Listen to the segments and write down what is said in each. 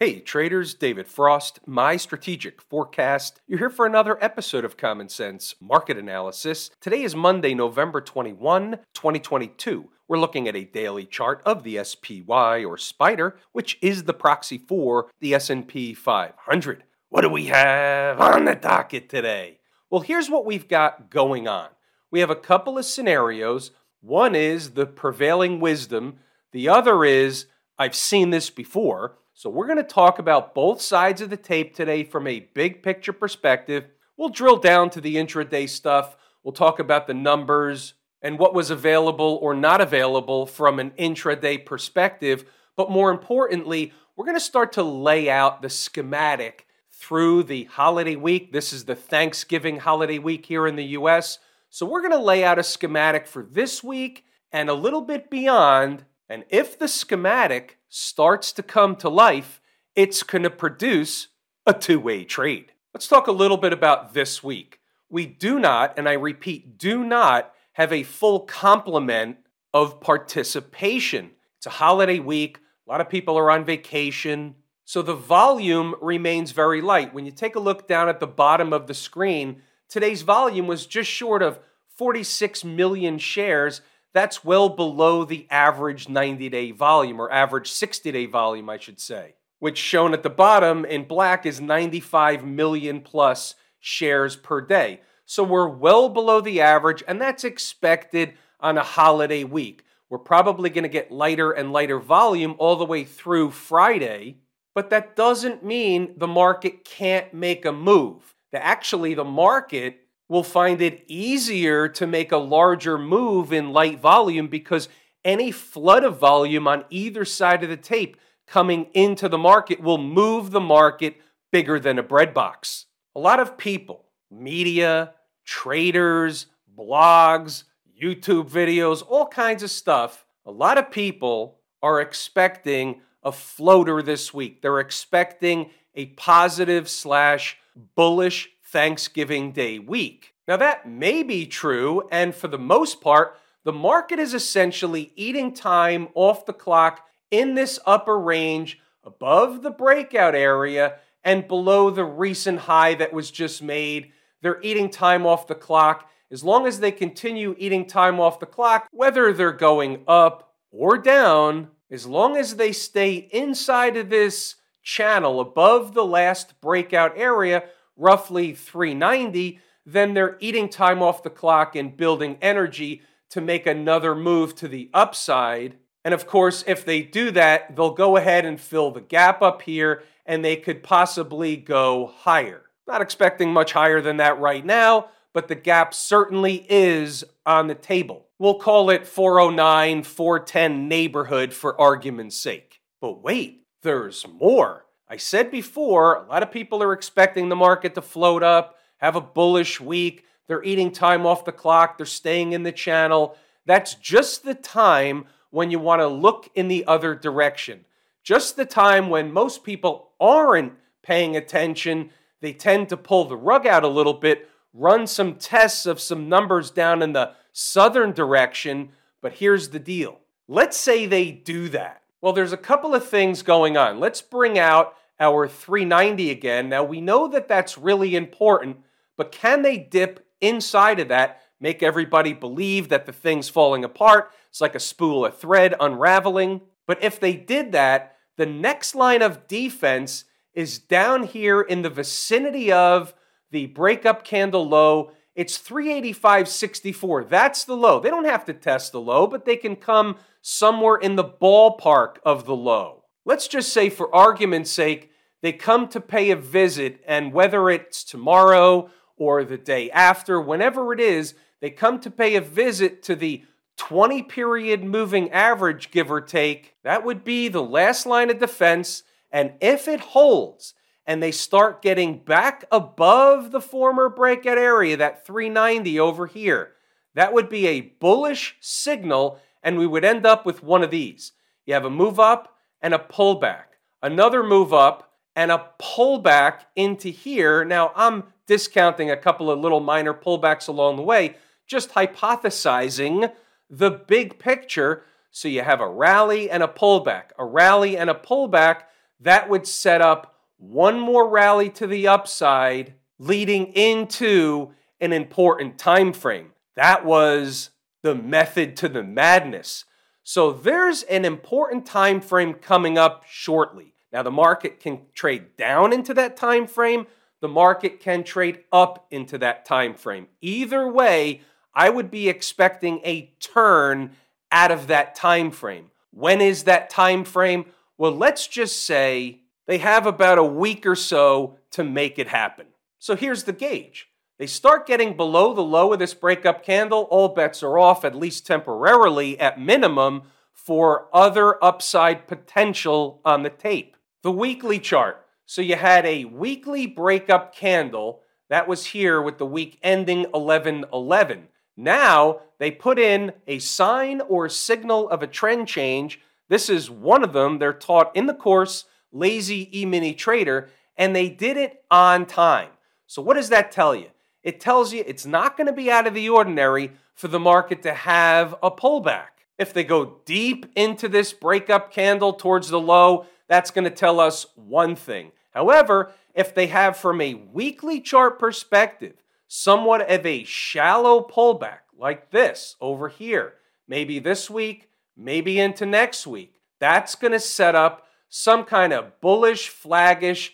Hey, traders, David Frost, my strategic forecast. You're here for another episode of Common Sense Market Analysis. Today is Monday, November 21, 2022. We're looking at a daily chart of the SPY or Spider, which is the proxy for the S&P 500. What do we have on the docket today? Well, here's what we've got going on. We have a couple of scenarios. One is the prevailing wisdom, the other is I've seen this before. So, we're going to talk about both sides of the tape today from a big picture perspective. We'll drill down to the intraday stuff. We'll talk about the numbers and what was available or not available from an intraday perspective. But more importantly, we're going to start to lay out the schematic through the holiday week. This is the Thanksgiving holiday week here in the US. So, we're going to lay out a schematic for this week and a little bit beyond. And if the schematic starts to come to life, it's going to produce a two way trade. Let's talk a little bit about this week. We do not, and I repeat, do not have a full complement of participation. It's a holiday week, a lot of people are on vacation, so the volume remains very light. When you take a look down at the bottom of the screen, today's volume was just short of 46 million shares that's well below the average 90 day volume, or average 60 day volume, I should say, which shown at the bottom in black is 95 million plus shares per day. So we're well below the average, and that's expected on a holiday week. We're probably going to get lighter and lighter volume all the way through Friday, but that doesn't mean the market can't make a move. Actually, the market will find it easier to make a larger move in light volume because any flood of volume on either side of the tape coming into the market will move the market bigger than a breadbox. A lot of people, media, traders, blogs, YouTube videos, all kinds of stuff, a lot of people are expecting a floater this week. They're expecting a positive slash bullish Thanksgiving Day week. Now, that may be true, and for the most part, the market is essentially eating time off the clock in this upper range above the breakout area and below the recent high that was just made. They're eating time off the clock. As long as they continue eating time off the clock, whether they're going up or down, as long as they stay inside of this channel above the last breakout area, roughly 390, then they're eating time off the clock and building energy to make another move to the upside. And of course, if they do that, they'll go ahead and fill the gap up here and they could possibly go higher. Not expecting much higher than that right now, but the gap certainly is on the table. We'll call it 409, 410 neighborhood for argument's sake. But wait, there's more. I said before, a lot of people are expecting the market to float up, have a bullish week. They're eating time off the clock, they're staying in the channel. That's just the time when you want to look in the other direction. Just the time when most people aren't paying attention, they tend to pull the rug out a little bit, run some tests of some numbers down in the southern direction. But here's the deal let's say they do that. Well, there's a couple of things going on. Let's bring out our 390 again. Now, we know that that's really important, but can they dip inside of that, make everybody believe that the thing's falling apart? It's like a spool of thread unraveling. But if they did that, the next line of defense is down here in the vicinity of the breakup candle low. It's 385.64. That's the low. They don't have to test the low, but they can come somewhere in the ballpark of the low. Let's just say, for argument's sake, they come to pay a visit, and whether it's tomorrow or the day after, whenever it is, they come to pay a visit to the 20 period moving average, give or take. That would be the last line of defense. And if it holds and they start getting back above the former breakout area, that 390 over here, that would be a bullish signal and we would end up with one of these. You have a move up and a pullback, another move up and a pullback into here. Now, I'm discounting a couple of little minor pullbacks along the way, just hypothesizing the big picture. So you have a rally and a pullback, a rally and a pullback. that would set up one more rally to the upside leading into an important time frame. That was the method to the madness. So there's an important time frame coming up shortly. Now the market can trade down into that time frame, the market can trade up into that time frame. Either way, I would be expecting a turn out of that time frame. When is that time frame? Well, let's just say they have about a week or so to make it happen. So here's the gauge. They start getting below the low of this breakup candle, all bets are off, at least temporarily, at minimum, for other upside potential on the tape. The weekly chart. So you had a weekly breakup candle that was here with the week ending 11 11. Now they put in a sign or signal of a trend change. This is one of them. They're taught in the course, Lazy E Mini Trader, and they did it on time. So, what does that tell you? It tells you it's not going to be out of the ordinary for the market to have a pullback. If they go deep into this breakup candle towards the low, that's going to tell us one thing. However, if they have from a weekly chart perspective somewhat of a shallow pullback like this over here, maybe this week, maybe into next week, that's going to set up some kind of bullish, flaggish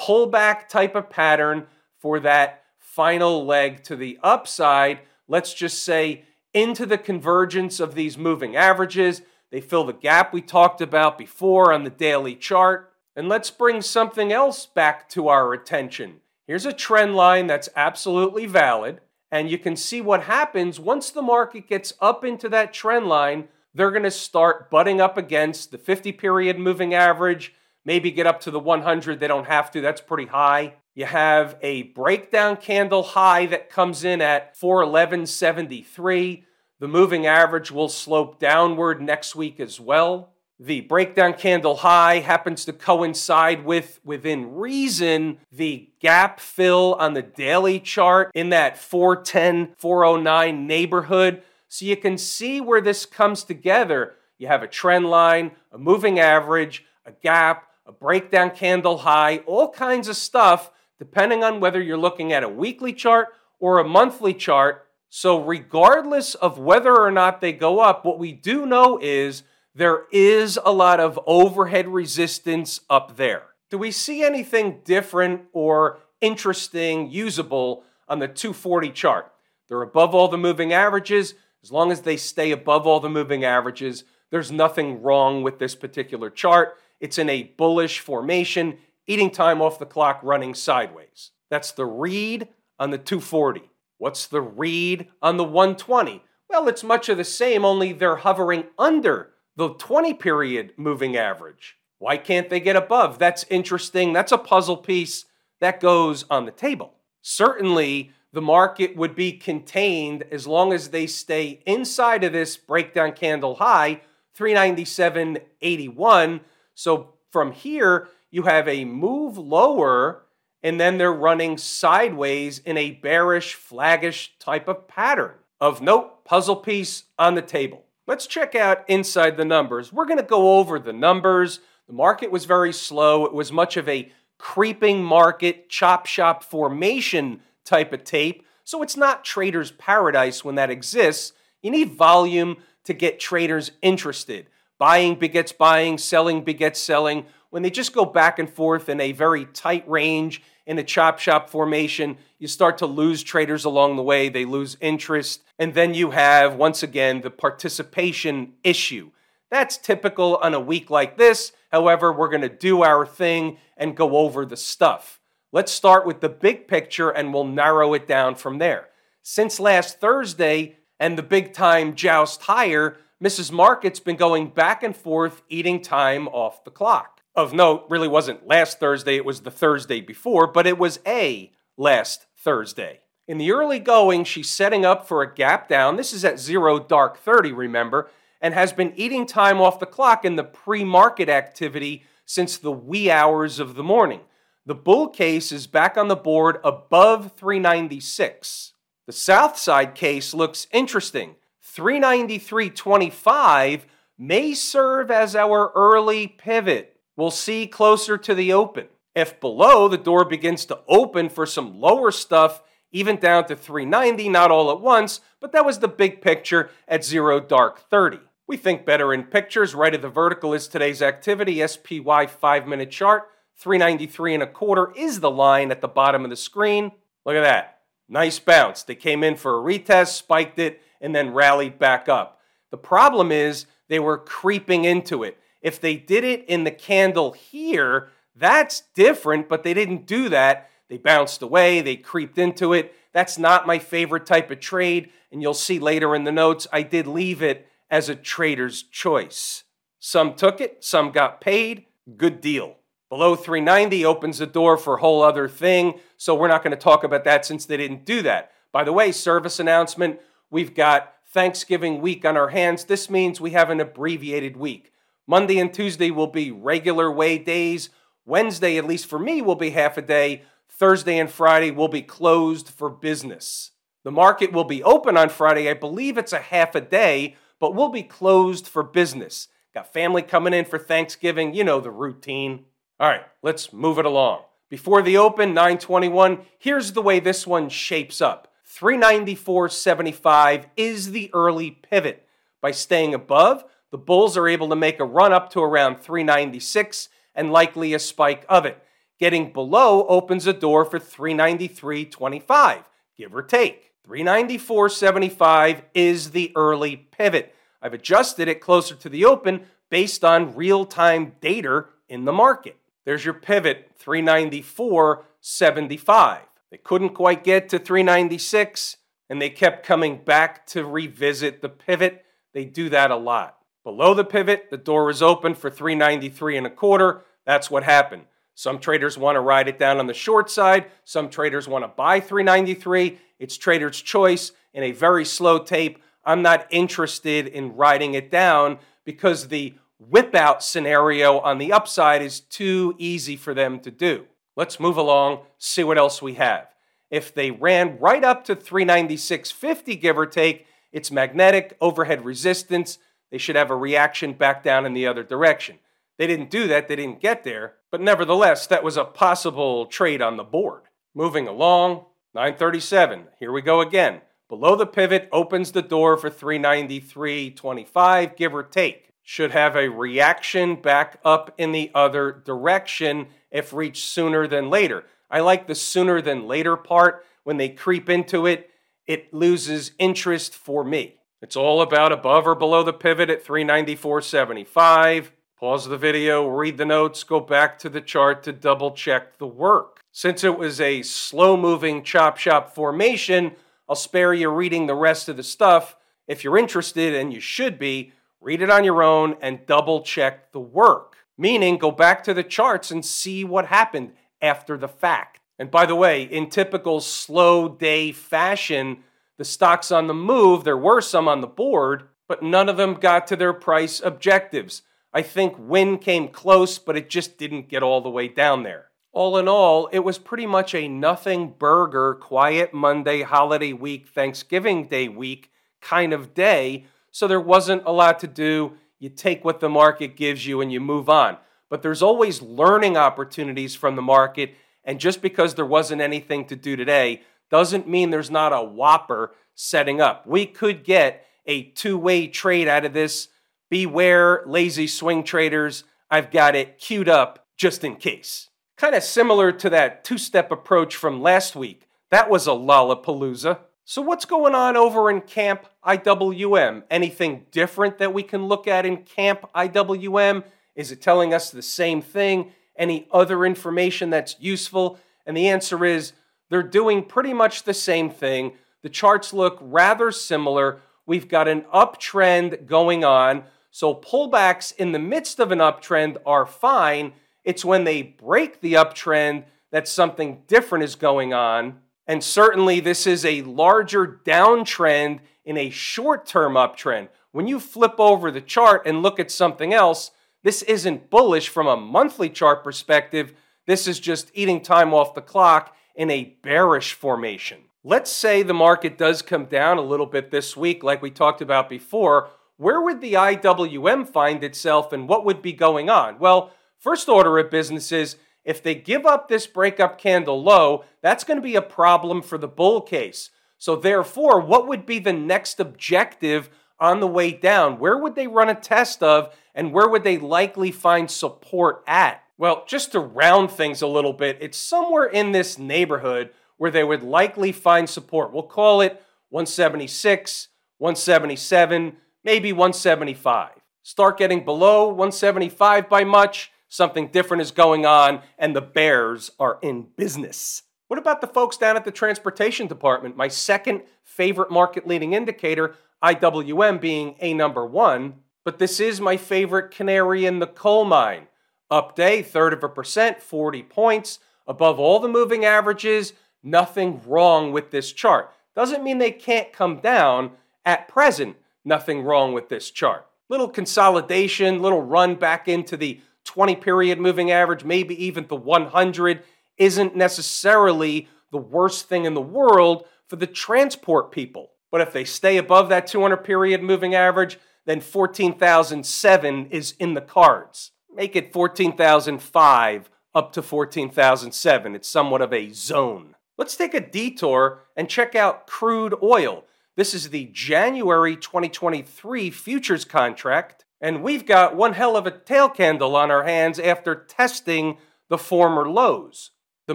pullback type of pattern for that final leg to the upside. Let's just say into the convergence of these moving averages. They fill the gap we talked about before on the daily chart. And let's bring something else back to our attention. Here's a trend line that's absolutely valid, and you can see what happens once the market gets up into that trend line. They're going to start butting up against the 50 period moving average, maybe get up to the 100. They don't have to, that's pretty high. You have a breakdown candle high that comes in at 411.73. The moving average will slope downward next week as well. The breakdown candle high happens to coincide with, within reason, the gap fill on the daily chart in that 410, 409 neighborhood. So you can see where this comes together. You have a trend line, a moving average, a gap, a breakdown candle high, all kinds of stuff, depending on whether you're looking at a weekly chart or a monthly chart. So, regardless of whether or not they go up, what we do know is there is a lot of overhead resistance up there. Do we see anything different or interesting, usable on the 240 chart? They're above all the moving averages. As long as they stay above all the moving averages, there's nothing wrong with this particular chart. It's in a bullish formation, eating time off the clock, running sideways. That's the read on the 240. What's the read on the 120? Well, it's much of the same, only they're hovering under the 20 period moving average. Why can't they get above? That's interesting. That's a puzzle piece that goes on the table. Certainly, the market would be contained as long as they stay inside of this breakdown candle high, 397.81. So from here, you have a move lower, and then they're running sideways in a bearish, flaggish type of pattern. Of note, puzzle piece on the table. Let's check out inside the numbers. We're going to go over the numbers. The market was very slow. It was much of a creeping market, chop shop formation type of tape. So it's not trader's paradise when that exists. You need volume to get traders interested. Buying begets buying, selling begets selling. When they just go back and forth in a very tight range in a chop shop formation, you start to lose traders along the way. They lose interest. And then you have, once again, the participation issue. That's typical on a week like this. However, we're going to do our thing and go over the stuff. Let's start with the big picture and we'll narrow it down from there. Since last Thursday and the big time joust higher, Mrs. Market's been going back and forth, eating time off the clock of note really wasn't last Thursday, it was the Thursday before, but it was a last Thursday. In the early going, she's setting up for a gap down. This is at zero dark 30, remember, and has been eating time off the clock in the pre market activity since the wee hours of the morning. The bull case is back on the board above 396. The south side case looks interesting. 393.25 may serve as our early pivot We'll see closer to the open. If below, the door begins to open for some lower stuff, even down to 390, not all at once, but that was the big picture at zero dark 30. We think better in pictures. Right of the vertical is today's activity. SPY five minute chart. 393 and a quarter is the line at the bottom of the screen. Look at that. Nice bounce. They came in for a retest, spiked it, and then rallied back up. The problem is they were creeping into it. If they did it in the candle here, that's different, but they didn't do that. They bounced away, they creeped into it. That's not my favorite type of trade, and you'll see later in the notes, I did leave it as a trader's choice. Some took it, some got paid. Good deal. Below 390 opens the door for a whole other thing, so we're not going to talk about that since they didn't do that. By the way, service announcement we've got Thanksgiving week on our hands. This means we have an abbreviated week. Monday and Tuesday will be regular way days. Wednesday, at least for me, will be half a day. Thursday and Friday will be closed for business. The market will be open on Friday. I believe it's a half a day, but we'll be closed for business. Got family coming in for Thanksgiving, you know the routine. All right, let's move it along. Before the open, 921, here's the way this one shapes up. 394.75 is the early pivot. By staying above, the Bulls are able to make a run up to around 396 and likely a spike of it. Getting below opens a door for 393.25, give or take. 394.75 is the early pivot. I've adjusted it closer to the open based on real time data in the market. There's your pivot, 394.75. They couldn't quite get to 396, and they kept coming back to revisit the pivot. They do that a lot. Below the pivot, the door is open for 393 and a quarter. That's what happened. Some traders want to ride it down on the short side. Some traders want to buy 393. It's trader's choice. In a very slow tape, I'm not interested in riding it down because the whip out scenario on the upside is too easy for them to do. Let's move along, see what else we have. If they ran right up to 396.50, give or take, it's magnetic, overhead resistance. They should have a reaction back down in the other direction. They didn't do that, they didn't get there, but nevertheless, that was a possible trade on the board. Moving along, 937, here we go again. Below the pivot opens the door for 393.25, give or take. Should have a reaction back up in the other direction if reached sooner than later. I like the sooner than later part. When they creep into it, it loses interest for me. It's all about above or below the pivot at 394.75. Pause the video, read the notes, go back to the chart to double check the work. Since it was a slow moving chop shop formation, I'll spare you reading the rest of the stuff. If you're interested, and you should be, read it on your own and double check the work. Meaning, go back to the charts and see what happened after the fact. And by the way, in typical slow day fashion, the stocks on the move, there were some on the board, but none of them got to their price objectives. I think Wynn came close, but it just didn't get all the way down there. All in all, it was pretty much a nothing burger, quiet Monday, holiday week, Thanksgiving Day week kind of day, so there wasn't a lot to do. You take what the market gives you and you move on. But there's always learning opportunities from the market, and just because there wasn't anything to do today doesn't mean there's not a whopper setting up. We could get a two way trade out of this. Beware, lazy swing traders. I've got it queued up just in case. Kind of similar to that two step approach from last week. That was a lollapalooza. So, what's going on over in Camp IWM? Anything different that we can look at in Camp IWM? Is it telling us the same thing? Any other information that's useful? And the answer is they're doing pretty much the same thing. The charts look rather similar. We've got an uptrend going on. So pullbacks in the midst of an uptrend are fine. It's when they break the uptrend that something different is going on. And certainly, this is a larger downtrend in a short term uptrend. When you flip over the chart and look at something else, this isn't bullish from a monthly chart perspective. This is just eating time off the clock in a bearish formation. Let's say the market does come down a little bit this week, like we talked about before. Where would the IWM find itself and what would be going on? Well, First order of business is if they give up this breakup candle low, that's going to be a problem for the bull case. So, therefore, what would be the next objective on the way down? Where would they run a test of, and where would they likely find support at? Well, just to round things a little bit, it's somewhere in this neighborhood where they would likely find support. We'll call it 176, 177, maybe 175. Start getting below 175 by much, something different is going on, and the Bears are in business. What about the folks down at the transportation department? My second favorite market leading indicator, IWM being a number one, but this is my favorite canary in the coal mine. Up day, third of a percent, 40 points, above all the moving averages, nothing wrong with this chart. Doesn't mean they can't come down. At present, nothing wrong with this chart. Little consolidation, little run back into the 20 period moving average, maybe even the 100, isn't necessarily the worst thing in the world for the transport people. But if they stay above that 200 period moving average, then 14,007 is in the cards. Make it 14,005 up to 14,007. It's somewhat of a zone. Let's take a detour and check out crude oil. This is the January 2023 futures contract, and we've got one hell of a tail candle on our hands after testing the former lows, the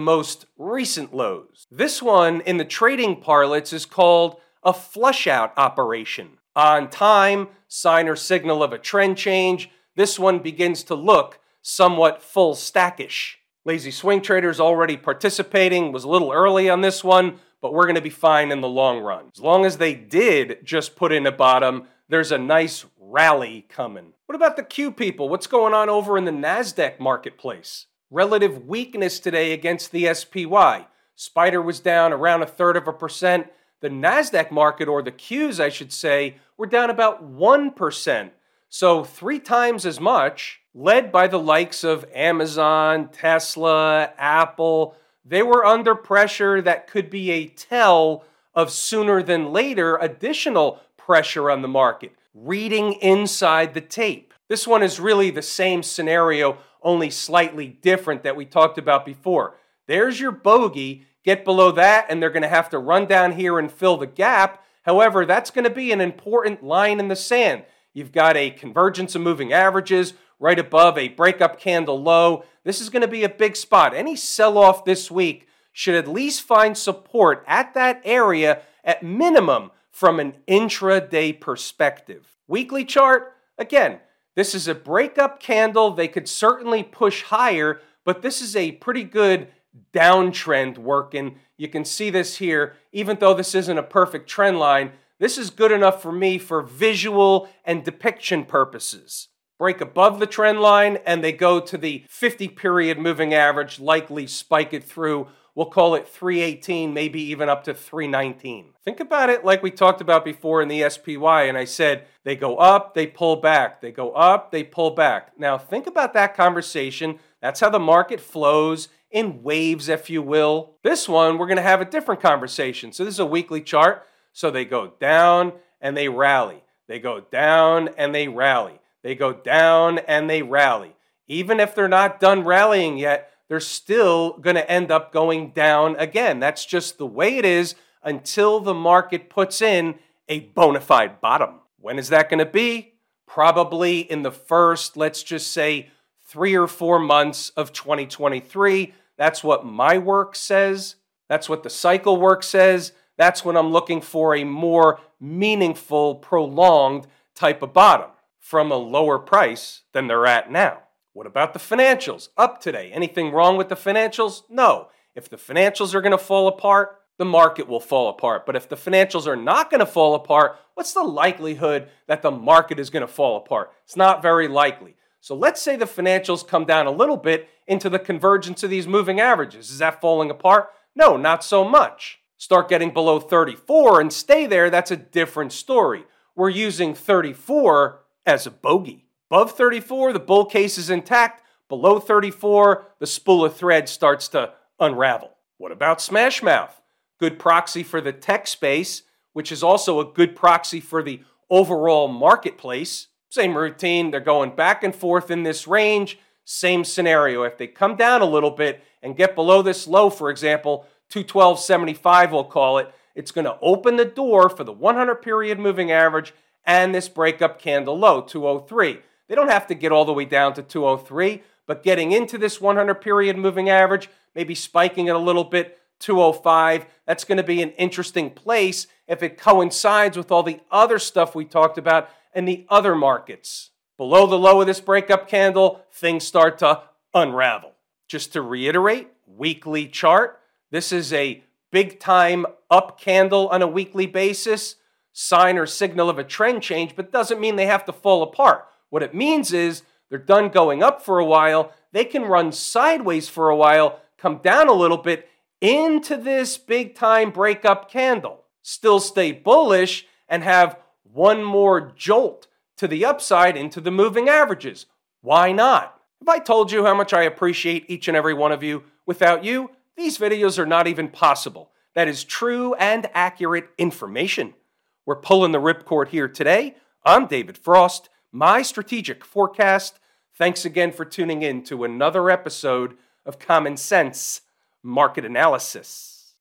most recent lows. This one in the trading parlance is called a flush out operation. On time, sign or signal of a trend change, this one begins to look somewhat full stackish. Lazy swing traders already participating, was a little early on this one, but we're going to be fine in the long run. As long as they did just put in a bottom, there's a nice rally coming. What about the Q people? What's going on over in the NASDAQ marketplace? Relative weakness today against the SPY. Spider was down around a third of a percent. The NASDAQ market, or the Qs, I should say, were down about 1%. So, three times as much, led by the likes of Amazon, Tesla, Apple. They were under pressure that could be a tell of sooner than later additional pressure on the market, reading inside the tape. This one is really the same scenario, only slightly different that we talked about before. There's your bogey. Get below that, and they're going to have to run down here and fill the gap. However, that's going to be an important line in the sand. You've got a convergence of moving averages right above a breakup candle low. This is going to be a big spot. Any sell off this week should at least find support at that area at minimum from an intraday perspective. Weekly chart, again, this is a breakup candle. They could certainly push higher, but this is a pretty good downtrend working. You can see this here, even though this isn't a perfect trend line, this is good enough for me for visual and depiction purposes. Break above the trend line and they go to the 50 period moving average, likely spike it through. We'll call it 318, maybe even up to 319. Think about it like we talked about before in the SPY, and I said they go up, they pull back, they go up, they pull back. Now, think about that conversation. That's how the market flows in waves, if you will. This one, we're to have a different conversation. So, this is a weekly chart. So they go down and they rally. They go down and they rally. They go down and they rally. Even if they're not done rallying yet, they're still going to end up going down again. That's just the way it is until the market puts in a bona fide bottom. When is that going to be? Probably in the first, let's just say, three or four months of 2023. That's what my work says. That's what the cycle work says that's when I'm looking for a more meaningful, prolonged type of bottom from a lower price than they're at now. What about the financials? Up today. Anything wrong with the financials? No. If the financials are going to fall apart, the market will fall apart. But if the financials are not going to fall apart, what's the likelihood that the market is going to fall apart? It's not very likely. So let's say the financials come down a little bit into the convergence of these moving averages. Is that falling apart? No, not so much start getting below 34 and stay there, that's a different story. We're using 34 as a bogey. Above 34, the bull case is intact. Below 34, the spool of thread starts to unravel. What about Smash Mouth? Good proxy for the tech space, which is also a good proxy for the overall marketplace. Same routine, they're going back and forth in this range. same scenario. If they come down a little bit and get below this low, for example, 212.75, we'll call it, it's going to open the door for the 100 period moving average and this breakup candle low, 203. They don't have to get all the way down to 203, but getting into this 100 period moving average, maybe spiking it a little bit, 205, that's going to be an interesting place if it coincides with all the other stuff we talked about in the other markets. Below the low of this breakup candle, things start to unravel. Just to reiterate, weekly chart, this is a big time up candle on a weekly basis, sign or signal of a trend change, but doesn't mean they have to fall apart. What it means is they're done going up for a while, they can run sideways for a while, come down a little bit into this big time breakup candle, still stay bullish and have one more jolt to the upside into the moving averages. Why not? Have I told you how much I appreciate each and every one of you? Without you, these videos are not even possible. That is true and accurate information. We're pulling the ripcord here today. I'm David Frost, my strategic forecast. Thanks again for tuning in to another episode of Common Sense Market Analysis.